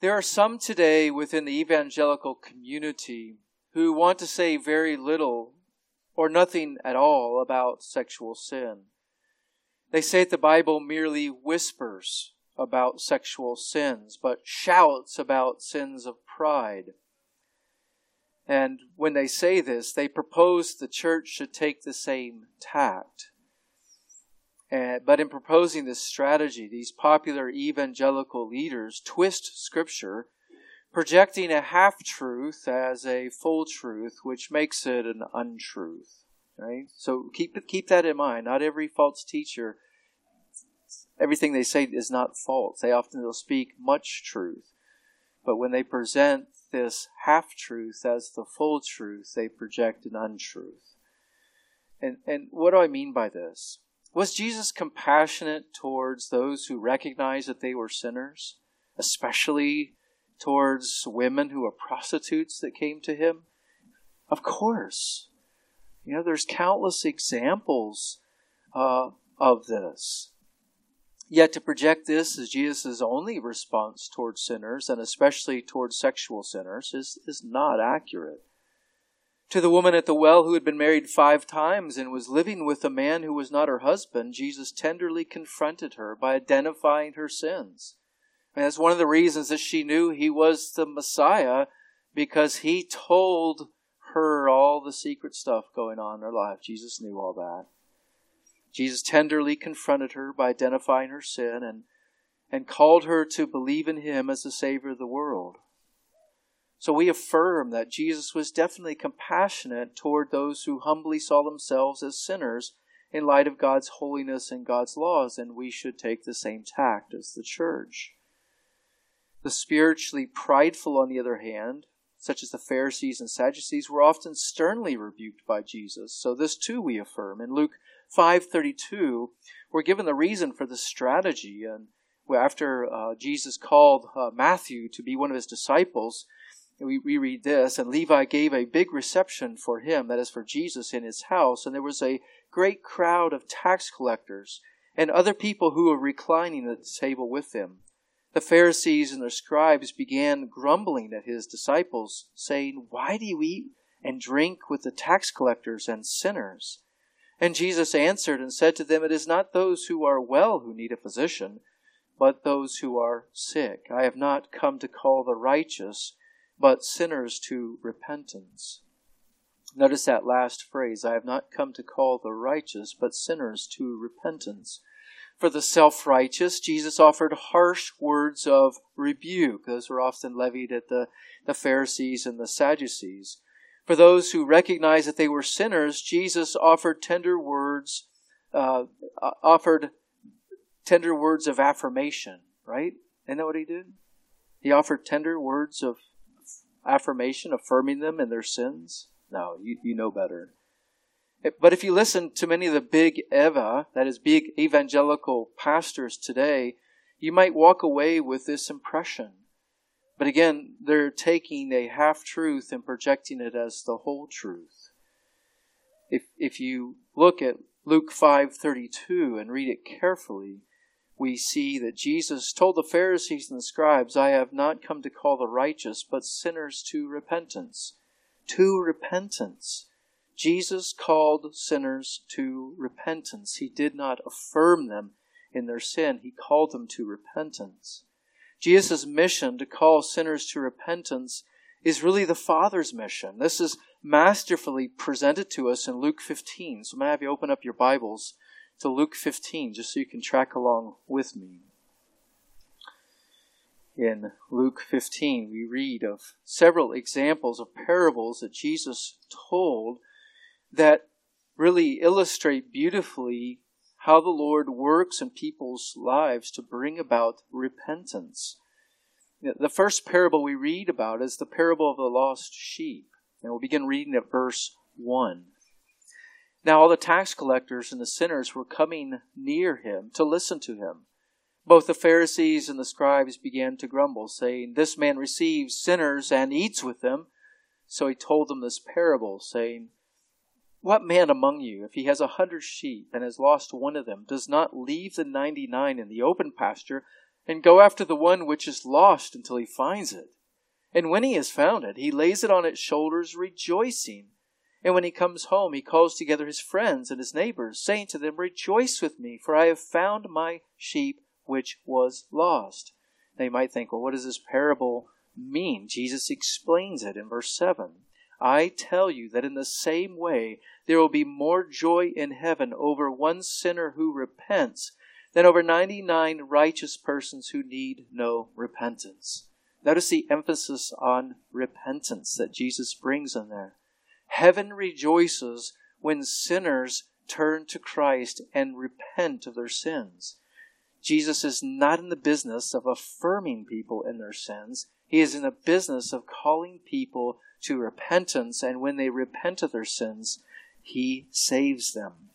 There are some today within the evangelical community who want to say very little or nothing at all about sexual sin. They say that the Bible merely whispers about sexual sins, but shouts about sins of pride. And when they say this, they propose the church should take the same tact. Uh, but in proposing this strategy, these popular evangelical leaders twist Scripture, projecting a half truth as a full truth, which makes it an untruth. Right? So keep keep that in mind. Not every false teacher, everything they say is not false. They often will speak much truth, but when they present this half truth as the full truth, they project an untruth. And and what do I mean by this? Was Jesus compassionate towards those who recognized that they were sinners, especially towards women who were prostitutes that came to him? Of course. You know, there's countless examples uh, of this. Yet to project this as Jesus' only response towards sinners, and especially towards sexual sinners, is, is not accurate. To the woman at the well who had been married five times and was living with a man who was not her husband, Jesus tenderly confronted her by identifying her sins. And that's one of the reasons that she knew he was the Messiah because he told her all the secret stuff going on in her life. Jesus knew all that. Jesus tenderly confronted her by identifying her sin and, and called her to believe in him as the Savior of the world. So we affirm that Jesus was definitely compassionate toward those who humbly saw themselves as sinners in light of God's holiness and God's laws, and we should take the same tact as the church. The spiritually prideful, on the other hand, such as the Pharisees and Sadducees, were often sternly rebuked by Jesus. So this too we affirm. In Luke 5:32, we're given the reason for this strategy, and after uh, Jesus called uh, Matthew to be one of his disciples, we, we read this, and Levi gave a big reception for him, that is for Jesus, in his house, and there was a great crowd of tax collectors and other people who were reclining at the table with him. The Pharisees and their scribes began grumbling at his disciples, saying, Why do you eat and drink with the tax collectors and sinners? And Jesus answered and said to them, It is not those who are well who need a physician, but those who are sick. I have not come to call the righteous, but sinners to repentance. Notice that last phrase I have not come to call the righteous, but sinners to repentance. For the self righteous, Jesus offered harsh words of rebuke. Those were often levied at the, the Pharisees and the Sadducees. For those who recognized that they were sinners, Jesus offered tender words, uh, offered tender words of affirmation, right? Isn't that what he did? He offered tender words of affirmation, affirming them in their sins? No, you, you know better. Eh, but if you listen to many of the big Eva, that is, big evangelical pastors today, you might walk away with this impression. But again, they're taking a half truth and projecting it as the whole truth. If, if you look at Luke 5:32 and read it carefully, we see that Jesus told the Pharisees and the scribes, I have not come to call the righteous, but sinners to repentance. To repentance. Jesus called sinners to repentance. He did not affirm them in their sin, he called them to repentance. Jesus' mission to call sinners to repentance is really the Father's mission. This is masterfully presented to us in Luke 15. So I'm going to have you open up your Bibles to Luke 15 just so you can track along with me. In Luke 15, we read of several examples of parables that Jesus told that really illustrate beautifully how the Lord works in people's lives to bring about repentance. The first parable we read about is the parable of the lost sheep. And we'll begin reading at verse 1. Now all the tax collectors and the sinners were coming near him to listen to him. Both the Pharisees and the scribes began to grumble, saying, This man receives sinners and eats with them. So he told them this parable, saying, What man among you, if he has a hundred sheep and has lost one of them, does not leave the ninety nine in the open pasture and go after the one which is lost until he finds it. And when he has found it, he lays it on its shoulders, rejoicing. And when he comes home, he calls together his friends and his neighbors, saying to them, Rejoice with me, for I have found my sheep which was lost. Now you might think, well, what does this parable mean? Jesus explains it in verse 7. I tell you that in the same way there will be more joy in heaven over one sinner who repents than over 99 righteous persons who need no repentance. Notice the emphasis on repentance that Jesus brings in there. Heaven rejoices when sinners turn to Christ and repent of their sins. Jesus is not in the business of affirming people in their sins. He is in the business of calling people to repentance, and when they repent of their sins, he saves them.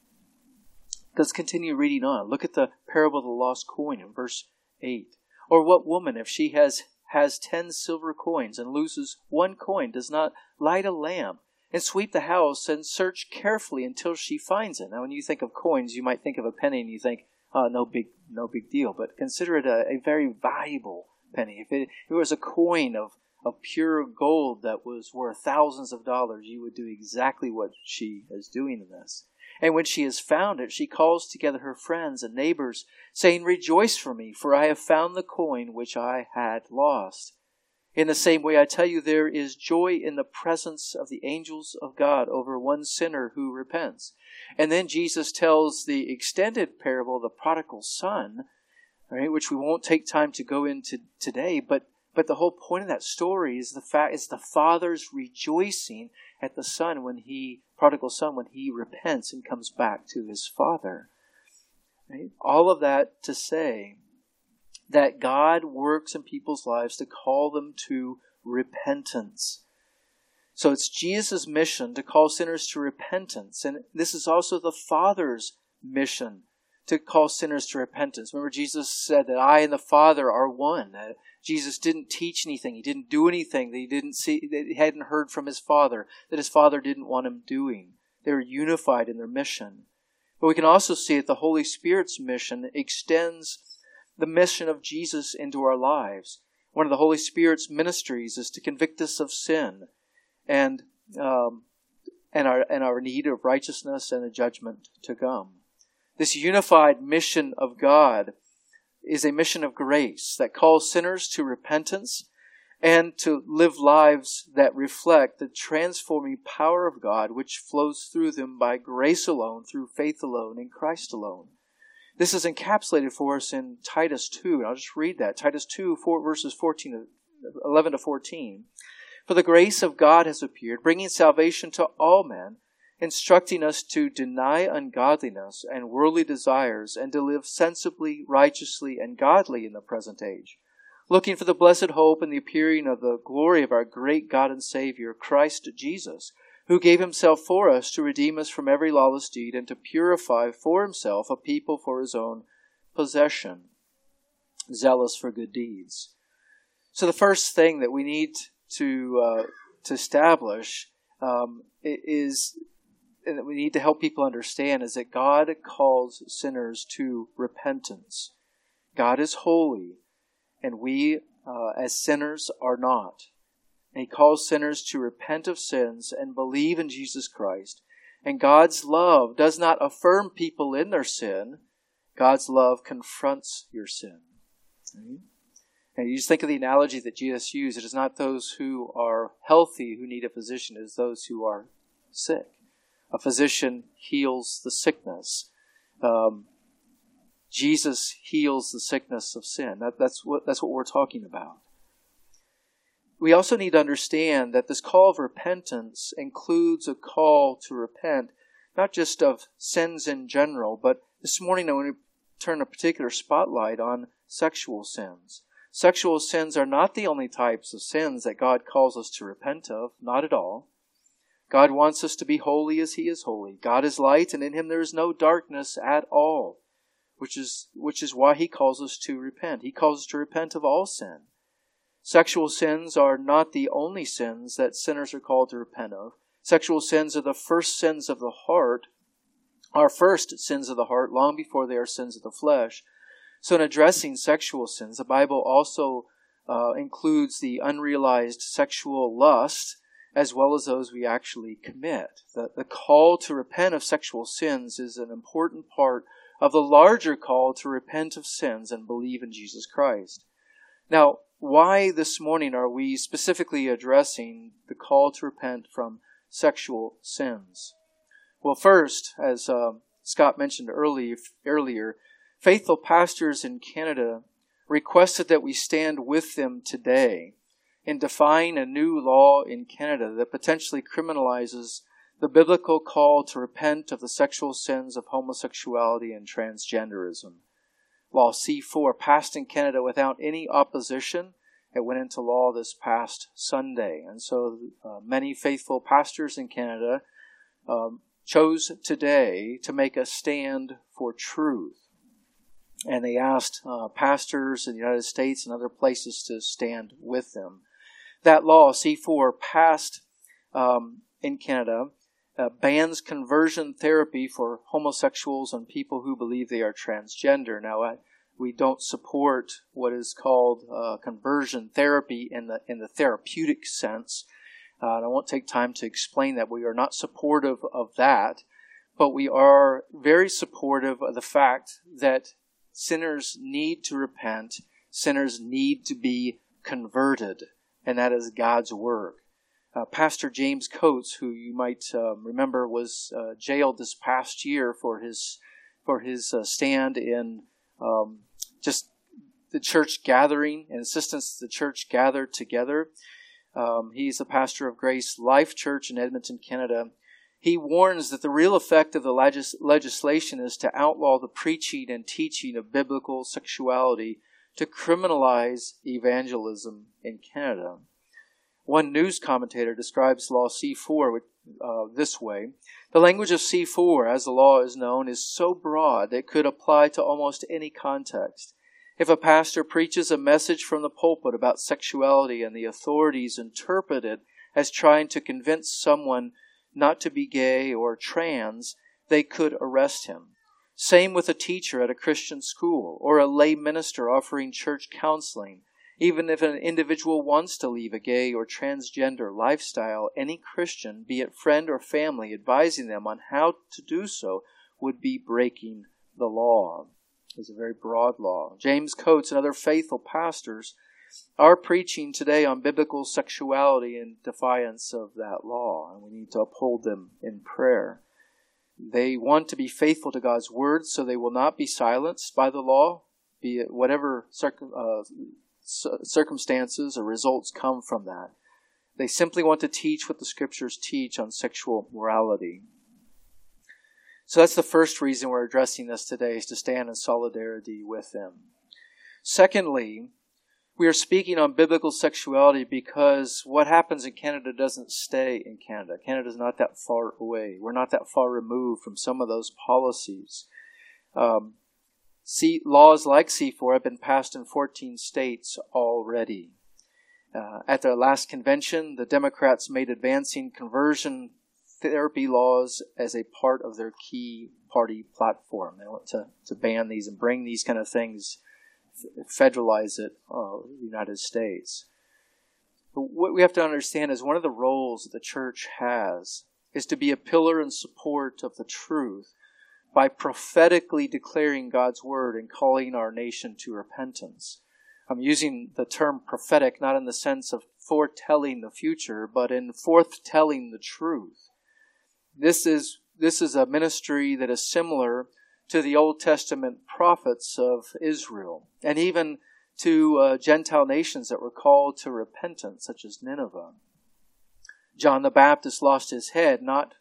Let's continue reading on. Look at the parable of the lost coin in verse 8. Or what woman, if she has, has ten silver coins and loses one coin, does not light a lamp and sweep the house and search carefully until she finds it? Now, when you think of coins, you might think of a penny and you think, oh, no big, no big deal. But consider it a, a very valuable penny. If it, if it was a coin of of pure gold that was worth thousands of dollars, you would do exactly what she is doing in this. And when she has found it, she calls together her friends and neighbors, saying, Rejoice for me, for I have found the coin which I had lost. In the same way, I tell you, there is joy in the presence of the angels of God over one sinner who repents. And then Jesus tells the extended parable, of the prodigal son, right, which we won't take time to go into today, but but the whole point of that story is the fact is the father's rejoicing at the son when he prodigal son when he repents and comes back to his father. Right? All of that to say that God works in people's lives to call them to repentance. So it's Jesus' mission to call sinners to repentance, and this is also the Father's mission to call sinners to repentance. Remember, Jesus said that I and the Father are one. That Jesus didn't teach anything. He didn't do anything that he didn't see, that he hadn't heard from his Father, that his Father didn't want him doing. They were unified in their mission. But we can also see that the Holy Spirit's mission extends the mission of Jesus into our lives. One of the Holy Spirit's ministries is to convict us of sin and um, and our and our need of righteousness and the judgment to come. This unified mission of God is a mission of grace that calls sinners to repentance and to live lives that reflect the transforming power of God which flows through them by grace alone, through faith alone, in Christ alone. This is encapsulated for us in Titus 2, and I'll just read that. Titus 2, 4, verses 14 11 to 14. For the grace of God has appeared, bringing salvation to all men instructing us to deny ungodliness and worldly desires and to live sensibly, righteously, and godly in the present age, looking for the blessed hope and the appearing of the glory of our great God and Savior, Christ Jesus, who gave himself for us to redeem us from every lawless deed and to purify for himself a people for his own possession, zealous for good deeds. So the first thing that we need to uh, to establish um, is and that we need to help people understand is that God calls sinners to repentance. God is holy, and we, uh, as sinners, are not. And He calls sinners to repent of sins and believe in Jesus Christ. And God's love does not affirm people in their sin. God's love confronts your sin. Right? And you just think of the analogy that Jesus used. It is not those who are healthy who need a physician, it is those who are sick a physician heals the sickness. Um, Jesus heals the sickness of sin. That, that's what that's what we're talking about. We also need to understand that this call of repentance includes a call to repent, not just of sins in general, but this morning I want to turn a particular spotlight on sexual sins. Sexual sins are not the only types of sins that God calls us to repent of, not at all. God wants us to be holy as he is holy. God is light and in him there is no darkness at all, which is which is why he calls us to repent. He calls us to repent of all sin. Sexual sins are not the only sins that sinners are called to repent of. Sexual sins are the first sins of the heart, are first sins of the heart long before they are sins of the flesh. So, in addressing sexual sins, the Bible also uh, includes the unrealized sexual lust as well as those we actually commit. The, the call to repent of sexual sins is an important part of the larger call to repent of sins and believe in Jesus Christ. Now, why this morning are we specifically addressing the call to repent from sexual sins? Well, first, as uh, Scott mentioned early, earlier, faithful pastors in Canada requested that we stand with them today in defying a new law in Canada that potentially criminalizes the biblical call to repent of the sexual sins of homosexuality and transgenderism. Law C4 passed in Canada without any opposition. It went into law this past Sunday. And so uh, many faithful pastors in Canada um, chose today to make a stand for truth. And they asked uh, pastors in the United States and other places to stand with them that law, C4, passed um, in Canada, uh, bans conversion therapy for homosexuals and people who believe they are transgender. Now, I, we don't support what is called uh, conversion therapy in the in the therapeutic sense. Uh, and I won't take time to explain that. We are not supportive of that, but we are very supportive of the fact that sinners need to repent. Sinners need to be converted and that is God's work. Uh, Pastor James Coates, who you might um, remember was uh, jailed this past year for his for his uh, stand in um, just the church gathering and insistence the church gathered together. Um, he's a pastor of Grace Life Church in Edmonton, Canada. He warns that the real effect of the legis- legislation is to outlaw the preaching and teaching of biblical sexuality to criminalize evangelism in Canada. One news commentator describes Law C4 uh, this way The language of C4, as the law is known, is so broad that it could apply to almost any context. If a pastor preaches a message from the pulpit about sexuality and the authorities interpret it as trying to convince someone not to be gay or trans, they could arrest him. Same with a teacher at a Christian school or a lay minister offering church counseling. Even if an individual wants to leave a gay or transgender lifestyle, any Christian, be it friend or family, advising them on how to do so would be breaking the law. It's a very broad law. James Coates and other faithful pastors are preaching today on biblical sexuality in defiance of that law, and we need to uphold them in prayer. They want to be faithful to God's word, so they will not be silenced by the law, be it whatever uh, circumstances or results come from that. They simply want to teach what the scriptures teach on sexual morality. So that's the first reason we're addressing this today is to stand in solidarity with them. Secondly, we are speaking on biblical sexuality because what happens in Canada doesn't stay in Canada. Canada is not that far away. We're not that far removed from some of those policies. Um, C, laws like C4 have been passed in 14 states already. Uh, at their last convention, the Democrats made advancing conversion therapy laws as a part of their key party platform. They want to, to ban these and bring these kind of things federalize it, uh, the United States. But what we have to understand is one of the roles that the church has is to be a pillar and support of the truth by prophetically declaring God's word and calling our nation to repentance. I'm using the term prophetic not in the sense of foretelling the future, but in forthtelling the truth. This is, this is a ministry that is similar to the Old Testament prophets of Israel, and even to uh, Gentile nations that were called to repentance, such as Nineveh. John the Baptist lost his head not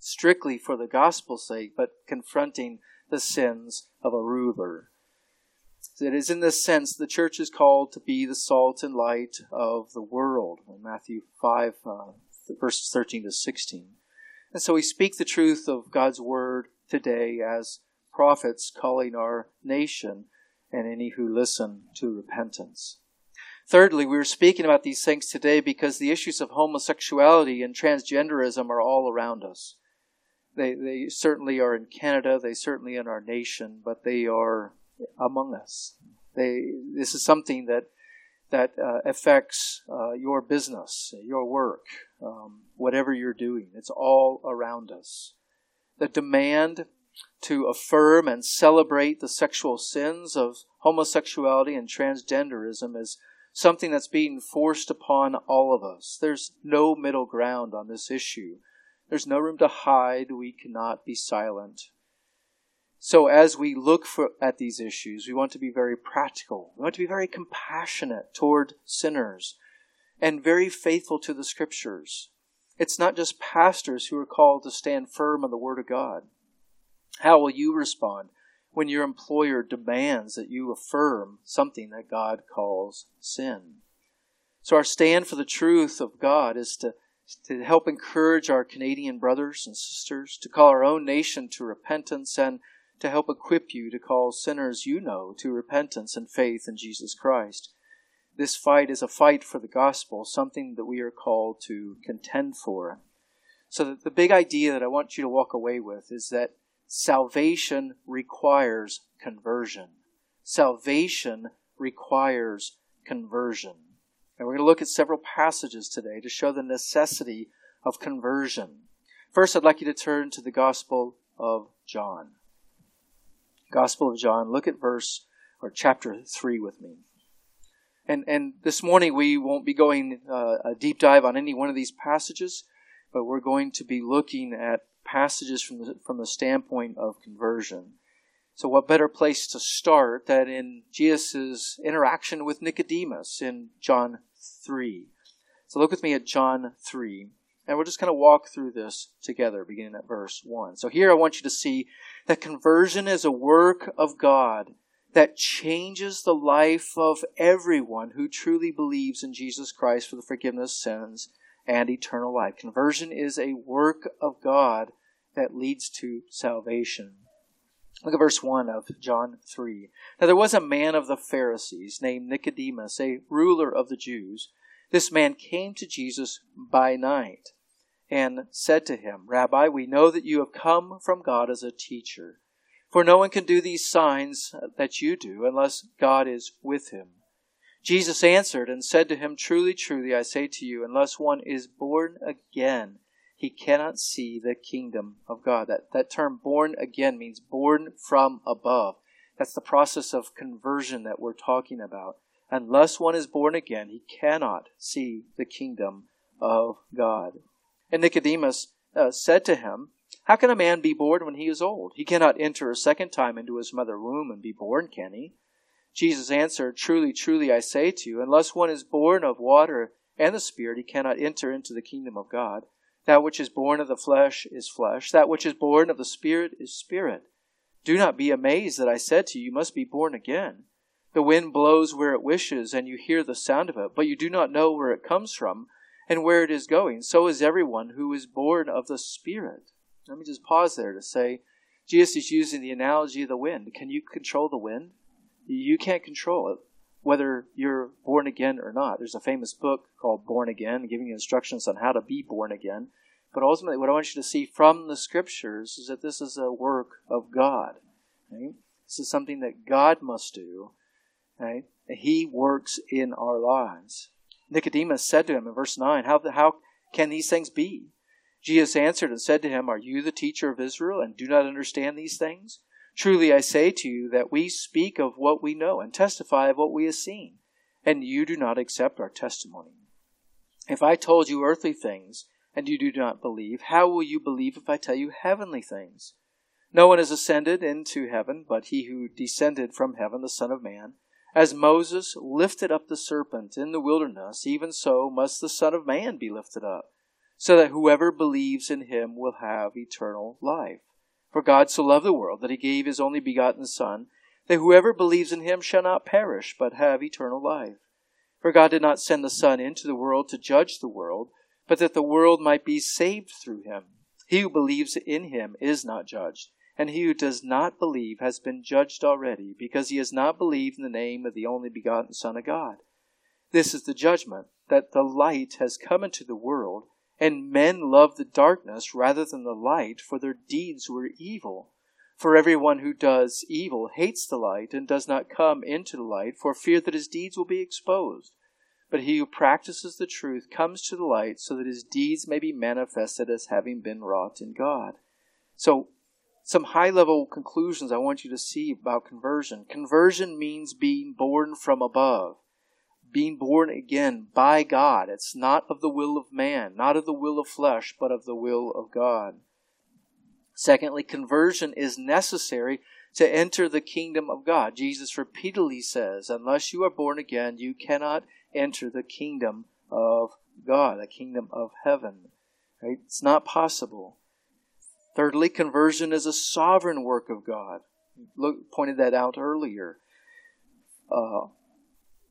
strictly for the gospel's sake, but confronting the sins of a ruler. It is in this sense the church is called to be the salt and light of the world. In Matthew 5, uh, verses 13 to 16. And so we speak the truth of God's word today as prophets calling our nation and any who listen to repentance. Thirdly, we are speaking about these things today because the issues of homosexuality and transgenderism are all around us. They, they certainly are in Canada, they certainly in our nation, but they are among us. They, this is something that that uh, affects uh, your business, your work, um, whatever you're doing. It's all around us. The demand to affirm and celebrate the sexual sins of homosexuality and transgenderism is something that's being forced upon all of us. There's no middle ground on this issue. There's no room to hide. We cannot be silent. So as we look for, at these issues, we want to be very practical. We want to be very compassionate toward sinners and very faithful to the scriptures. It's not just pastors who are called to stand firm on the word of God. How will you respond when your employer demands that you affirm something that God calls sin? So our stand for the truth of God is to to help encourage our Canadian brothers and sisters, to call our own nation to repentance, and to help equip you to call sinners you know to repentance and faith in Jesus Christ. This fight is a fight for the gospel, something that we are called to contend for. So the big idea that I want you to walk away with is that salvation requires conversion. Salvation requires conversion. And we're going to look at several passages today to show the necessity of conversion. First, I'd like you to turn to the Gospel of John. Gospel of John. Look at verse or chapter 3 with me. And, and this morning we won't be going uh, a deep dive on any one of these passages, but we're going to be looking at passages from the, from the standpoint of conversion. So what better place to start than in Jesus' interaction with Nicodemus in John 3. So look with me at John 3. And we'll just kind of walk through this together, beginning at verse 1. So here I want you to see that conversion is a work of God that changes the life of everyone who truly believes in Jesus Christ for the forgiveness of sins and eternal life. Conversion is a work of God that leads to salvation. Look at verse 1 of John 3. Now there was a man of the Pharisees named Nicodemus, a ruler of the Jews. This man came to Jesus by night and said to him, Rabbi, we know that you have come from God as a teacher. For no one can do these signs that you do unless God is with him. Jesus answered and said to him, Truly, truly, I say to you, unless one is born again, he cannot see the kingdom of God. That, that term born again means born from above. That's the process of conversion that we're talking about. Unless one is born again, he cannot see the kingdom of God. And Nicodemus uh, said to him, How can a man be born when he is old? He cannot enter a second time into his mother's womb and be born, can he? Jesus answered, Truly, truly, I say to you, unless one is born of water and the Spirit, he cannot enter into the kingdom of God. That which is born of the flesh is flesh, that which is born of the Spirit is spirit. Do not be amazed that I said to you, You must be born again. The wind blows where it wishes, and you hear the sound of it, but you do not know where it comes from and where it is going. So is everyone who is born of the Spirit. Let me just pause there to say Jesus is using the analogy of the wind. Can you control the wind? You can't control it, whether you're born again or not. There's a famous book called Born Again, giving you instructions on how to be born again. But ultimately, what I want you to see from the scriptures is that this is a work of God. Right? This is something that God must do. Right? He works in our lives. Nicodemus said to him in verse 9, How, how can these things be? Jesus answered and said to him, Are you the teacher of Israel and do not understand these things? Truly I say to you that we speak of what we know and testify of what we have seen, and you do not accept our testimony. If I told you earthly things and you do not believe, how will you believe if I tell you heavenly things? No one has ascended into heaven but he who descended from heaven, the Son of Man. As Moses lifted up the serpent in the wilderness, even so must the Son of Man be lifted up, so that whoever believes in him will have eternal life. For God so loved the world that he gave his only begotten Son, that whoever believes in him shall not perish, but have eternal life. For God did not send the Son into the world to judge the world, but that the world might be saved through him. He who believes in him is not judged and he who does not believe has been judged already, because he has not believed in the name of the only begotten Son of God. This is the judgment, that the light has come into the world, and men love the darkness rather than the light, for their deeds were evil. For everyone who does evil hates the light and does not come into the light for fear that his deeds will be exposed. But he who practices the truth comes to the light so that his deeds may be manifested as having been wrought in God. So, some high level conclusions I want you to see about conversion. Conversion means being born from above, being born again by God. It's not of the will of man, not of the will of flesh, but of the will of God. Secondly, conversion is necessary to enter the kingdom of God. Jesus repeatedly says, unless you are born again, you cannot enter the kingdom of God, the kingdom of heaven. Right? It's not possible. Thirdly, conversion is a sovereign work of God. Look, pointed that out earlier. Uh,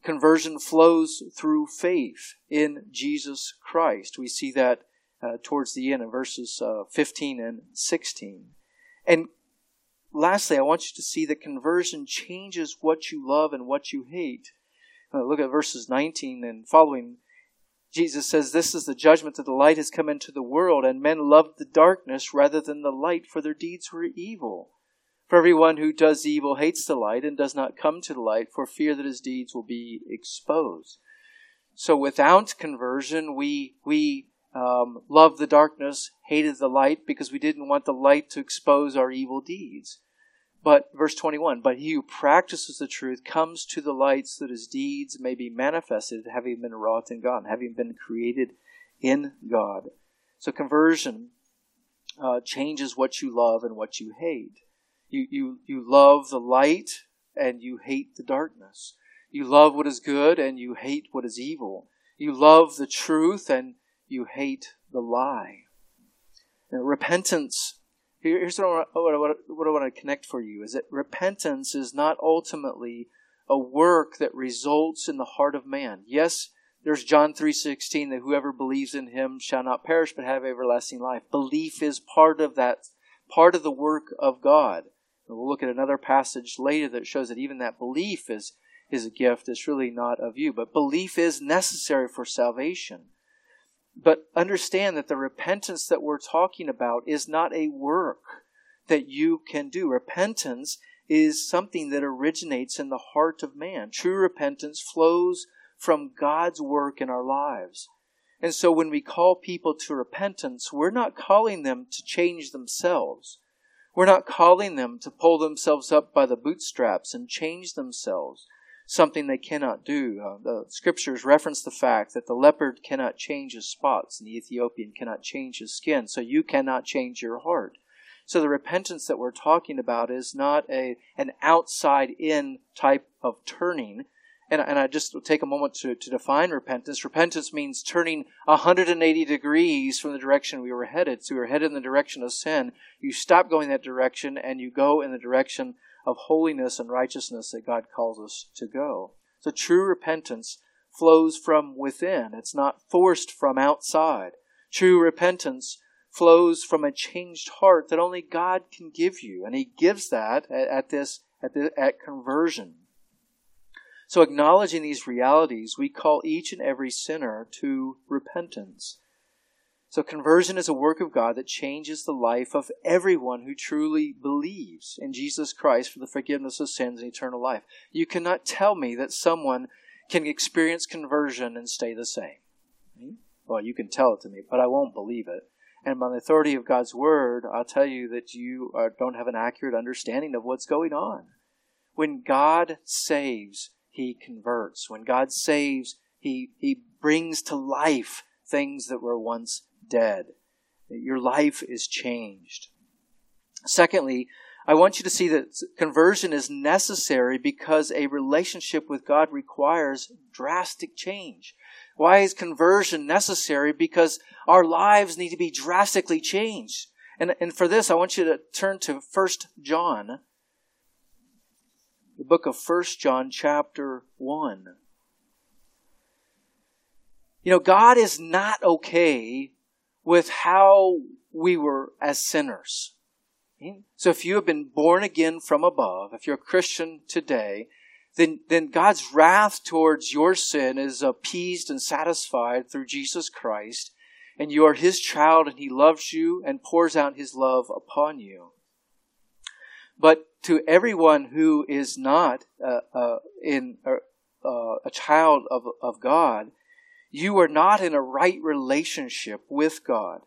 conversion flows through faith in Jesus Christ. We see that uh, towards the end in verses uh, 15 and 16. And lastly, I want you to see that conversion changes what you love and what you hate. Uh, look at verses 19 and following. Jesus says, This is the judgment that the light has come into the world, and men loved the darkness rather than the light, for their deeds were evil. For everyone who does evil hates the light and does not come to the light for fear that his deeds will be exposed. So without conversion, we, we um, loved the darkness, hated the light because we didn't want the light to expose our evil deeds. But verse 21, but he who practices the truth comes to the light so that his deeds may be manifested, having been wrought in God, having been created in God. So conversion uh, changes what you love and what you hate. You, you, you love the light and you hate the darkness. You love what is good and you hate what is evil. You love the truth and you hate the lie. Now, repentance, here's what I, want, what, what I want to connect for you, is that repentance is not ultimately a work that results in the heart of man. Yes, there's John 3:16 that whoever believes in him shall not perish but have everlasting life. Belief is part of that part of the work of God. We'll look at another passage later that shows that even that belief is is a gift. It's really not of you, but belief is necessary for salvation. But understand that the repentance that we're talking about is not a work that you can do. Repentance is something that originates in the heart of man. True repentance flows from God's work in our lives. And so when we call people to repentance, we're not calling them to change themselves. We're not calling them to pull themselves up by the bootstraps and change themselves something they cannot do. Uh, the scriptures reference the fact that the leopard cannot change his spots and the Ethiopian cannot change his skin, so you cannot change your heart. So the repentance that we're talking about is not a an outside in type of turning. And, and I just take a moment to, to define repentance. Repentance means turning 180 degrees from the direction we were headed. So we were headed in the direction of sin. You stop going that direction and you go in the direction of holiness and righteousness that God calls us to go. So true repentance flows from within. It's not forced from outside. True repentance flows from a changed heart that only God can give you. And He gives that at, at this, at, the, at conversion. So acknowledging these realities, we call each and every sinner to repentance. So conversion is a work of God that changes the life of everyone who truly believes in Jesus Christ for the forgiveness of sins and eternal life. You cannot tell me that someone can experience conversion and stay the same. Well, you can tell it to me, but I won't believe it. And by the authority of God's word, I'll tell you that you are, don't have an accurate understanding of what's going on. When God saves, He converts. When God saves, He, he brings to life things that were once dead. Your life is changed. Secondly, I want you to see that conversion is necessary because a relationship with God requires drastic change. Why is conversion necessary? Because our lives need to be drastically changed. And, and for this, I want you to turn to 1 John, the book of 1 John, chapter 1. You know, God is not okay with how we were as sinners. So if you have been born again from above, if you're a Christian today, then, then God's wrath towards your sin is appeased and satisfied through Jesus Christ, and you are His child and He loves you and pours out His love upon you. But to everyone who is not uh, uh, in uh, a child of, of God, you are not in a right relationship with God.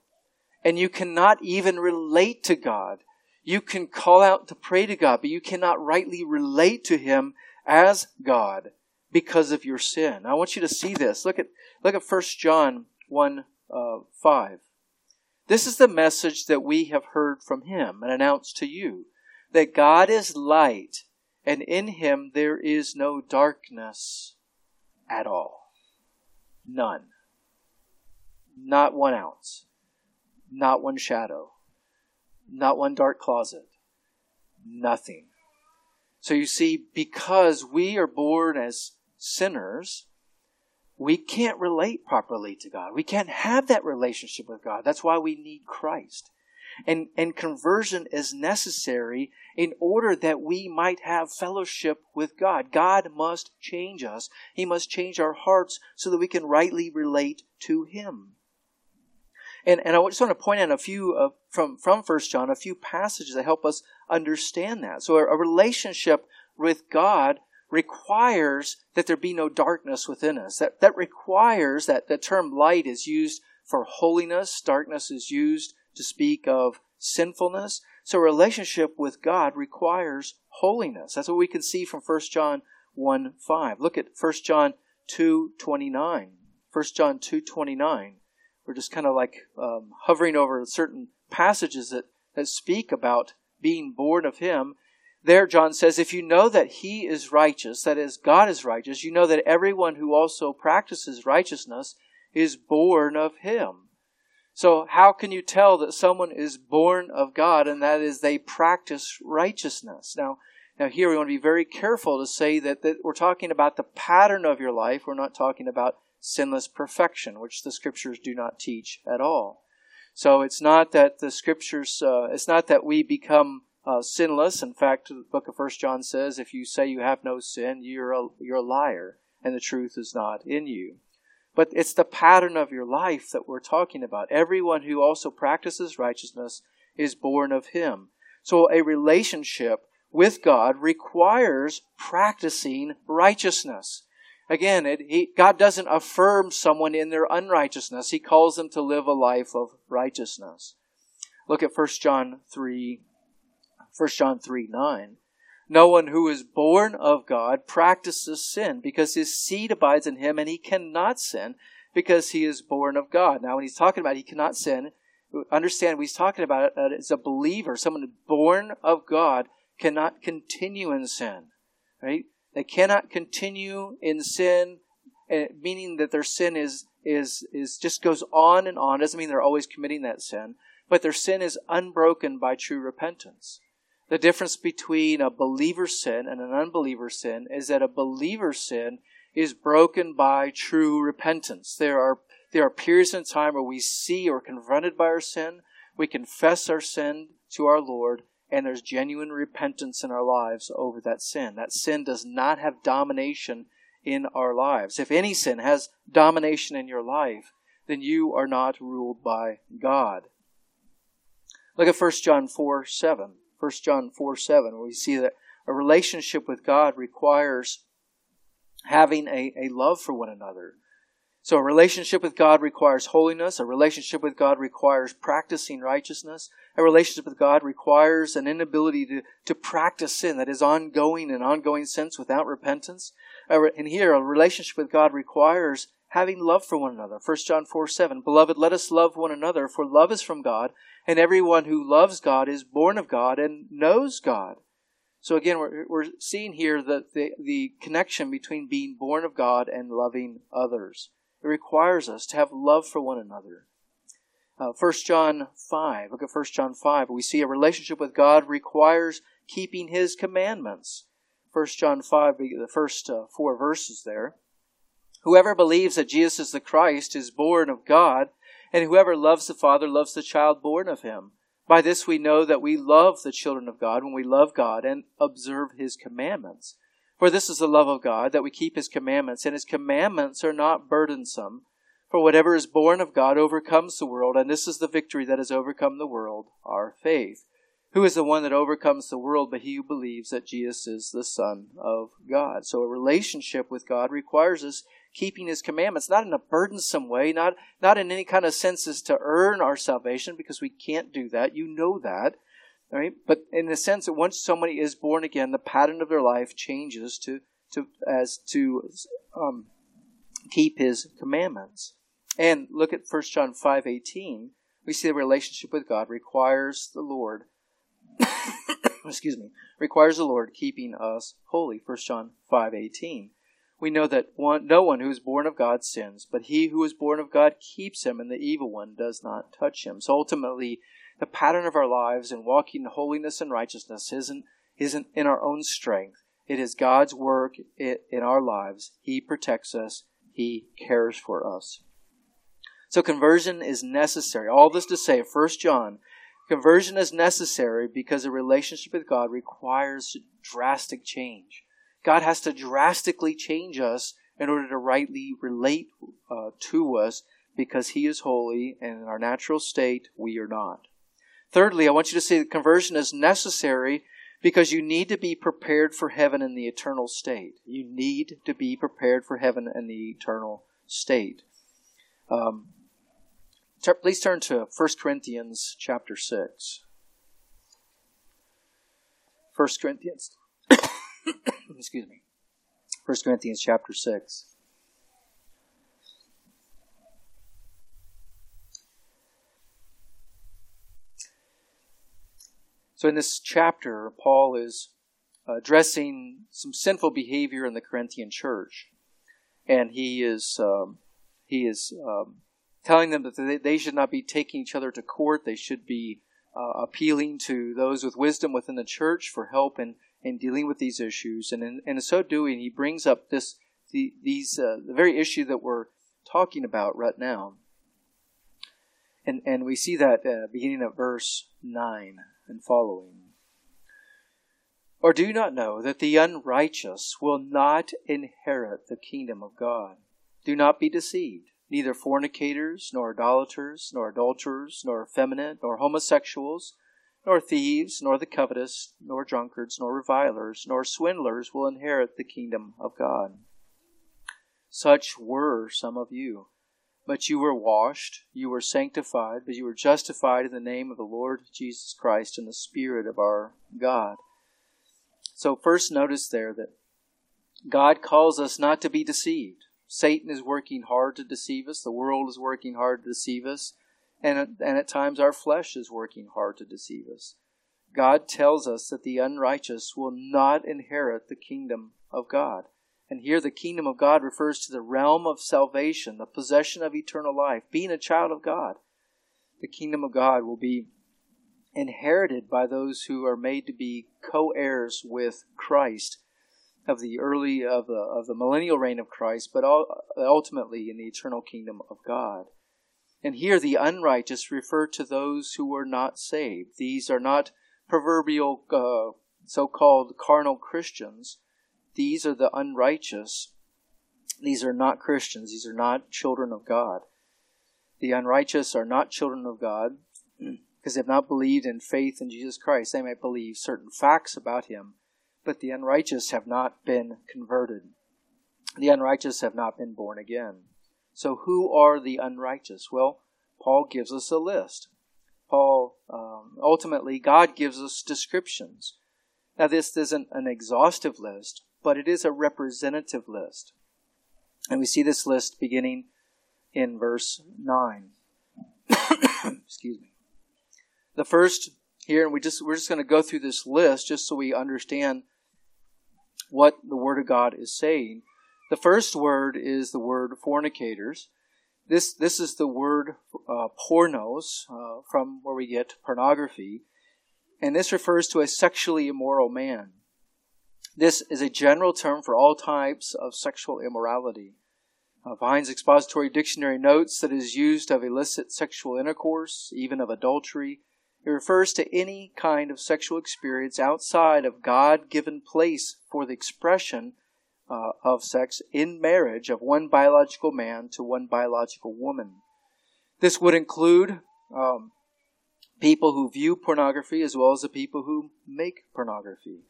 And you cannot even relate to God. You can call out to pray to God, but you cannot rightly relate to Him as God because of your sin. I want you to see this. Look at, look at 1 John 1 uh, 5. This is the message that we have heard from Him and announced to you that God is light, and in Him there is no darkness at all. None. Not one ounce. Not one shadow. Not one dark closet. Nothing. So you see, because we are born as sinners, we can't relate properly to God. We can't have that relationship with God. That's why we need Christ. And, and conversion is necessary in order that we might have fellowship with God. God must change us. He must change our hearts so that we can rightly relate to Him. And, and I just want to point out a few from, from 1 John, a few passages that help us understand that. So a, a relationship with God requires that there be no darkness within us. That, that requires that the term light is used for holiness. Darkness is used to speak of sinfulness. So relationship with God requires holiness. That's what we can see from 1 John 1 5. Look at 1 John 2 29. 1 John 2 29. We're just kind of like um, hovering over certain passages that, that speak about being born of Him. There, John says, if you know that He is righteous, that is, God is righteous, you know that everyone who also practices righteousness is born of Him. So, how can you tell that someone is born of God and that is they practice righteousness? Now, now here we want to be very careful to say that, that we're talking about the pattern of your life. We're not talking about sinless perfection, which the scriptures do not teach at all. So it's not that the scriptures, uh, it's not that we become uh, sinless. In fact, the book of First John says, if you say you have no sin, you're a, you're a liar, and the truth is not in you. But it's the pattern of your life that we're talking about. Everyone who also practices righteousness is born of Him. So a relationship with God requires practicing righteousness. Again, it, he, God doesn't affirm someone in their unrighteousness. He calls them to live a life of righteousness. Look at 1 John 3, 1 John 3, 9. No one who is born of God practices sin because his seed abides in him and he cannot sin because he is born of God. Now, when he's talking about he cannot sin, understand what he's talking about as a believer, someone born of God cannot continue in sin, right? They cannot continue in sin, eh, meaning that their sin is, is, is just goes on and on. Doesn't mean they're always committing that sin, but their sin is unbroken by true repentance. The difference between a believer's sin and an unbeliever's sin is that a believer's sin is broken by true repentance. There are, there are periods in time where we see or are confronted by our sin, we confess our sin to our Lord, and there's genuine repentance in our lives over that sin. That sin does not have domination in our lives. If any sin has domination in your life, then you are not ruled by God. Look at 1 John 4 7. 1 John 4 7, where we see that a relationship with God requires having a, a love for one another. So a relationship with God requires holiness. A relationship with God requires practicing righteousness. A relationship with God requires an inability to, to practice sin that is ongoing and ongoing sense without repentance. And here, a relationship with God requires having love for one another. 1 John 4 7. Beloved, let us love one another, for love is from God, and everyone who loves God is born of God and knows God. So again, we're, we're seeing here the, the, the connection between being born of God and loving others. It requires us to have love for one another. Uh, 1 John 5, look at 1 John 5. We see a relationship with God requires keeping His commandments. 1 John 5, the first uh, four verses there. Whoever believes that Jesus is the Christ is born of God, and whoever loves the Father loves the child born of him. By this we know that we love the children of God when we love God and observe His commandments. For this is the love of God, that we keep his commandments, and his commandments are not burdensome. For whatever is born of God overcomes the world, and this is the victory that has overcome the world, our faith. Who is the one that overcomes the world but he who believes that Jesus is the Son of God? So a relationship with God requires us keeping his commandments, not in a burdensome way, not, not in any kind of senses to earn our salvation, because we can't do that. You know that. Right? But in the sense that once somebody is born again, the pattern of their life changes to, to as to um, keep his commandments. And look at 1 John 5:18. We see the relationship with God requires the Lord excuse me, requires the Lord keeping us holy. 1 John 5:18. We know that one, no one who is born of God sins, but he who is born of God keeps him, and the evil one does not touch him. So ultimately, the pattern of our lives in walking in holiness and righteousness isn't isn't in our own strength. It is God's work in our lives. He protects us. He cares for us. So conversion is necessary. All this to say, 1 John Conversion is necessary because a relationship with God requires drastic change. God has to drastically change us in order to rightly relate uh, to us because He is holy and in our natural state we are not. Thirdly, I want you to see that conversion is necessary because you need to be prepared for heaven in the eternal state. You need to be prepared for heaven in the eternal state. Um, Please turn to 1 Corinthians chapter 6. 1 Corinthians. Excuse me. 1 Corinthians chapter 6. So, in this chapter, Paul is addressing some sinful behavior in the Corinthian church, and he is um, he is um, telling them that they should not be taking each other to court. They should be uh, appealing to those with wisdom within the church for help in, in dealing with these issues. And in, in so doing, he brings up this the, these uh, the very issue that we're talking about right now. And, and we see that uh, beginning at verse 9 and following. Or do you not know that the unrighteous will not inherit the kingdom of God? Do not be deceived neither fornicators, nor idolaters, nor adulterers, nor effeminate, nor homosexuals, nor thieves, nor the covetous, nor drunkards, nor revilers, nor swindlers will inherit the kingdom of God. Such were some of you. But you were washed, you were sanctified, but you were justified in the name of the Lord Jesus Christ and the Spirit of our God. So, first notice there that God calls us not to be deceived. Satan is working hard to deceive us. The world is working hard to deceive us. And, and at times our flesh is working hard to deceive us. God tells us that the unrighteous will not inherit the kingdom of God. And here the kingdom of God refers to the realm of salvation, the possession of eternal life, being a child of God. The kingdom of God will be inherited by those who are made to be co heirs with Christ of the early of the of the millennial reign of Christ, but ultimately in the eternal kingdom of God. And here the unrighteous refer to those who are not saved. These are not proverbial uh, so-called carnal Christians. These are the unrighteous. These are not Christians. These are not children of God. The unrighteous are not children of God because they have not believed in faith in Jesus Christ. They might believe certain facts about Him, but the unrighteous have not been converted. The unrighteous have not been born again. So, who are the unrighteous? Well, Paul gives us a list. Paul, um, ultimately, God gives us descriptions. Now, this isn't an exhaustive list, but it is a representative list. And we see this list beginning in verse 9. Excuse me. The first here, and we just we're just going to go through this list just so we understand what the Word of God is saying. The first word is the word fornicators. This, this is the word uh, pornos, uh, from where we get pornography, and this refers to a sexually immoral man. This is a general term for all types of sexual immorality. Uh, Vine's expository dictionary notes that it is used of illicit sexual intercourse, even of adultery, it refers to any kind of sexual experience outside of God given place for the expression uh, of sex in marriage of one biological man to one biological woman. This would include um, people who view pornography as well as the people who make pornography.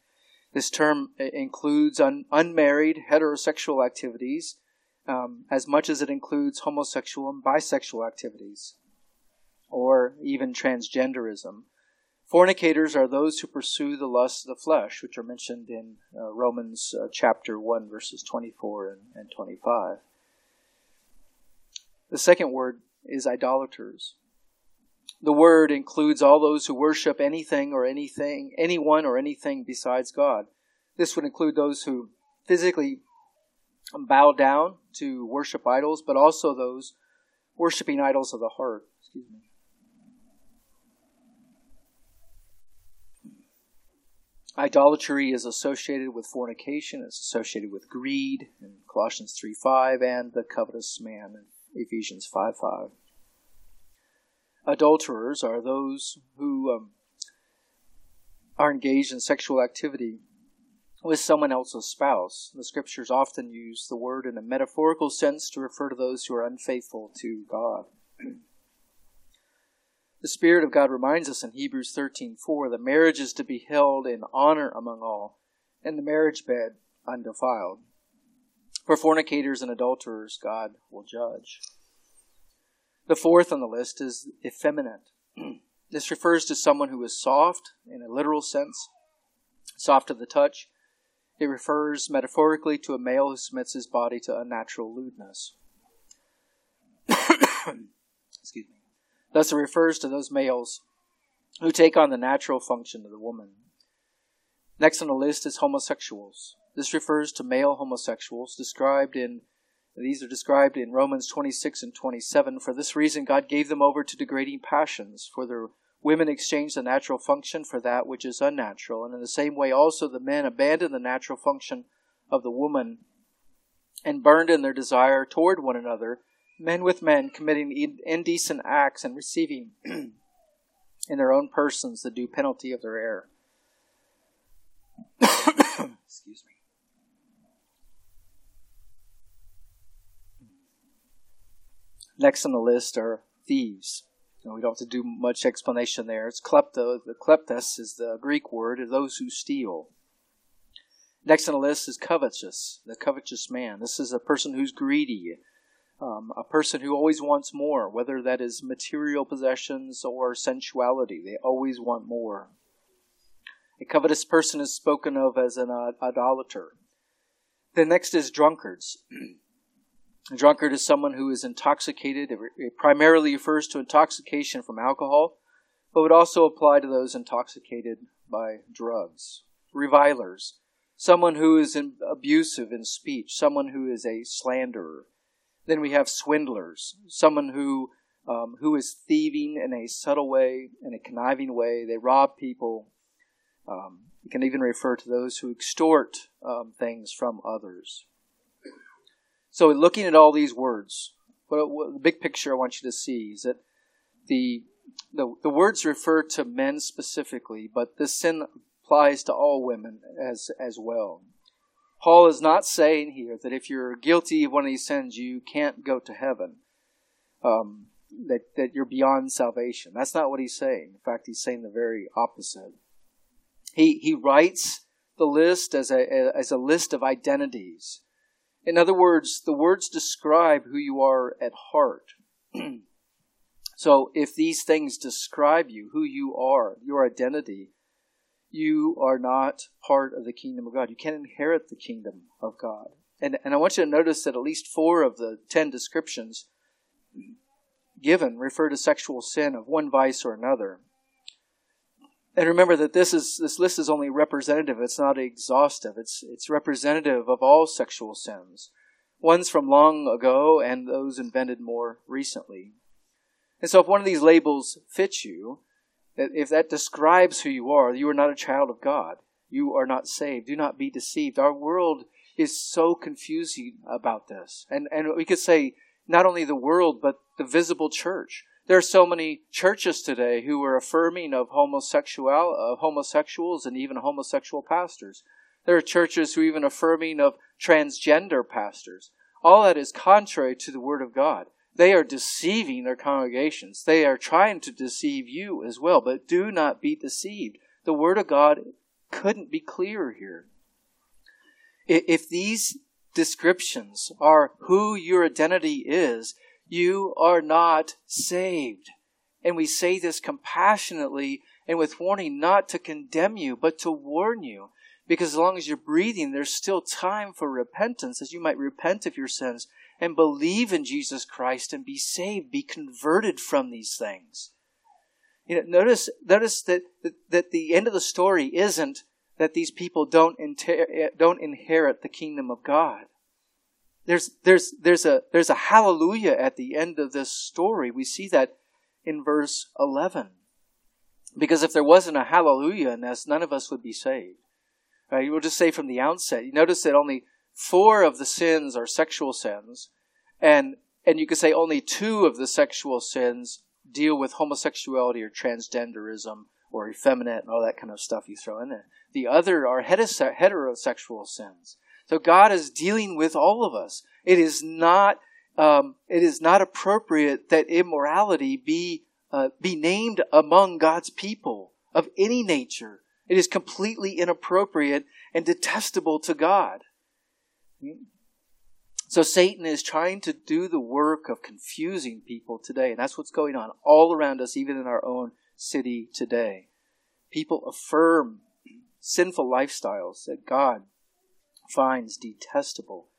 This term includes un- unmarried heterosexual activities um, as much as it includes homosexual and bisexual activities, or even transgenderism. Fornicators are those who pursue the lusts of the flesh, which are mentioned in uh, Romans uh, chapter 1, verses 24 and, and 25. The second word is idolaters. The word includes all those who worship anything or anything, anyone or anything besides God. This would include those who physically bow down to worship idols, but also those worshiping idols of the heart. Excuse me. Idolatry is associated with fornication, it's associated with greed in Colossians 3 5, and the covetous man in Ephesians 5 5. Adulterers are those who um, are engaged in sexual activity with someone else's spouse. The scriptures often use the word in a metaphorical sense to refer to those who are unfaithful to God. the Spirit of God reminds us in Hebrews 13:4 that marriage is to be held in honor among all, and the marriage bed undefiled. For fornicators and adulterers, God will judge. The fourth on the list is effeminate. this refers to someone who is soft in a literal sense, soft of the touch, it refers metaphorically to a male who submits his body to unnatural lewdness. Excuse me. Thus, it refers to those males who take on the natural function of the woman. Next on the list is homosexuals. This refers to male homosexuals described in these are described in Romans 26 and 27. For this reason, God gave them over to degrading passions, for their Women exchanged the natural function for that which is unnatural, and in the same way also the men abandoned the natural function of the woman and burned in their desire toward one another, men with men committing indecent acts and receiving in their own persons the due penalty of their error. Excuse me. Next on the list are thieves. We don't have to do much explanation there. It's klepto. The kleptos is the Greek word, of those who steal. Next on the list is covetous, the covetous man. This is a person who's greedy, um, a person who always wants more, whether that is material possessions or sensuality. They always want more. A covetous person is spoken of as an uh, idolater. The next is drunkards. A drunkard is someone who is intoxicated. It primarily refers to intoxication from alcohol, but would also apply to those intoxicated by drugs. Revilers, someone who is abusive in speech, someone who is a slanderer. Then we have swindlers, someone who um, who is thieving in a subtle way, in a conniving way. They rob people. Um, you can even refer to those who extort um, things from others. So, looking at all these words, what, what, the big picture I want you to see is that the, the the words refer to men specifically, but this sin applies to all women as as well. Paul is not saying here that if you're guilty of one of these sins, you can't go to heaven. Um, that that you're beyond salvation. That's not what he's saying. In fact, he's saying the very opposite. He he writes the list as a as a list of identities in other words, the words describe who you are at heart. so if these things describe you, who you are, your identity, you are not part of the kingdom of God. You can't inherit the kingdom of God. And, and I want you to notice that at least four of the ten descriptions given refer to sexual sin of one vice or another. And remember that this is this list is only representative. It's not exhaustive. It's it's representative of all sexual sins, ones from long ago and those invented more recently. And so, if one of these labels fits you, if that describes who you are, you are not a child of God. You are not saved. Do not be deceived. Our world is so confusing about this, and and we could say not only the world but the visible church. There are so many churches today who are affirming of homosexual of homosexuals and even homosexual pastors. There are churches who are even affirming of transgender pastors. All that is contrary to the Word of God. They are deceiving their congregations. They are trying to deceive you as well, but do not be deceived. The Word of God couldn't be clearer here. If these descriptions are who your identity is, you are not saved. And we say this compassionately and with warning not to condemn you, but to warn you. Because as long as you're breathing, there's still time for repentance, as you might repent of your sins and believe in Jesus Christ and be saved, be converted from these things. You know, notice, notice that, that, that the end of the story isn't that these people don't, inter- don't inherit the kingdom of God. There's, there's, there's, a, there's a hallelujah at the end of this story. We see that in verse 11. Because if there wasn't a hallelujah in this, none of us would be saved. Right? We'll just say from the outset. You notice that only four of the sins are sexual sins, and and you could say only two of the sexual sins deal with homosexuality or transgenderism or effeminate and all that kind of stuff you throw in there. The other are heterosexual sins. So God is dealing with all of us. It is not um, it is not appropriate that immorality be uh, be named among God's people of any nature. It is completely inappropriate and detestable to God. So Satan is trying to do the work of confusing people today, and that's what's going on all around us, even in our own city today. People affirm sinful lifestyles that God finds detestable.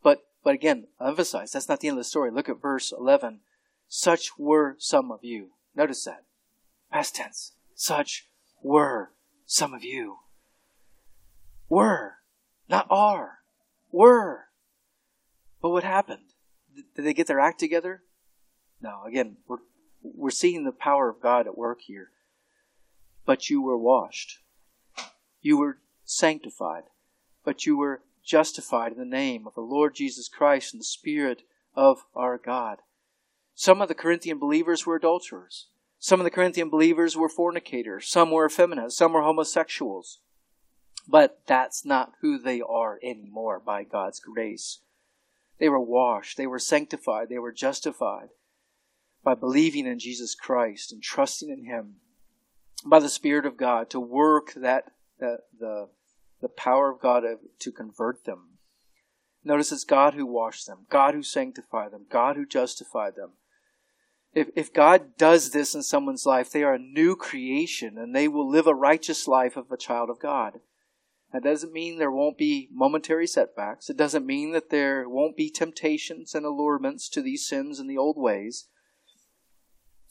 But but again, emphasize that's not the end of the story. Look at verse eleven. Such were some of you. Notice that. Past tense. Such were some of you. Were, not are. Were. But what happened? Did they get their act together? No. Again, we're, we're seeing the power of God at work here. But you were washed. You were sanctified. But you were justified in the name of the Lord Jesus Christ and the Spirit of our God. Some of the Corinthian believers were adulterers. Some of the Corinthian believers were fornicators. Some were effeminate. Some were homosexuals. But that's not who they are anymore by God's grace. They were washed. They were sanctified. They were justified by believing in Jesus Christ and trusting in Him by the Spirit of God to work that, that the, the power of God to convert them. Notice it's God who washed them, God who sanctified them, God who justified them. If, if God does this in someone's life, they are a new creation and they will live a righteous life of a child of God. That doesn't mean there won't be momentary setbacks. It doesn't mean that there won't be temptations and allurements to these sins and the old ways.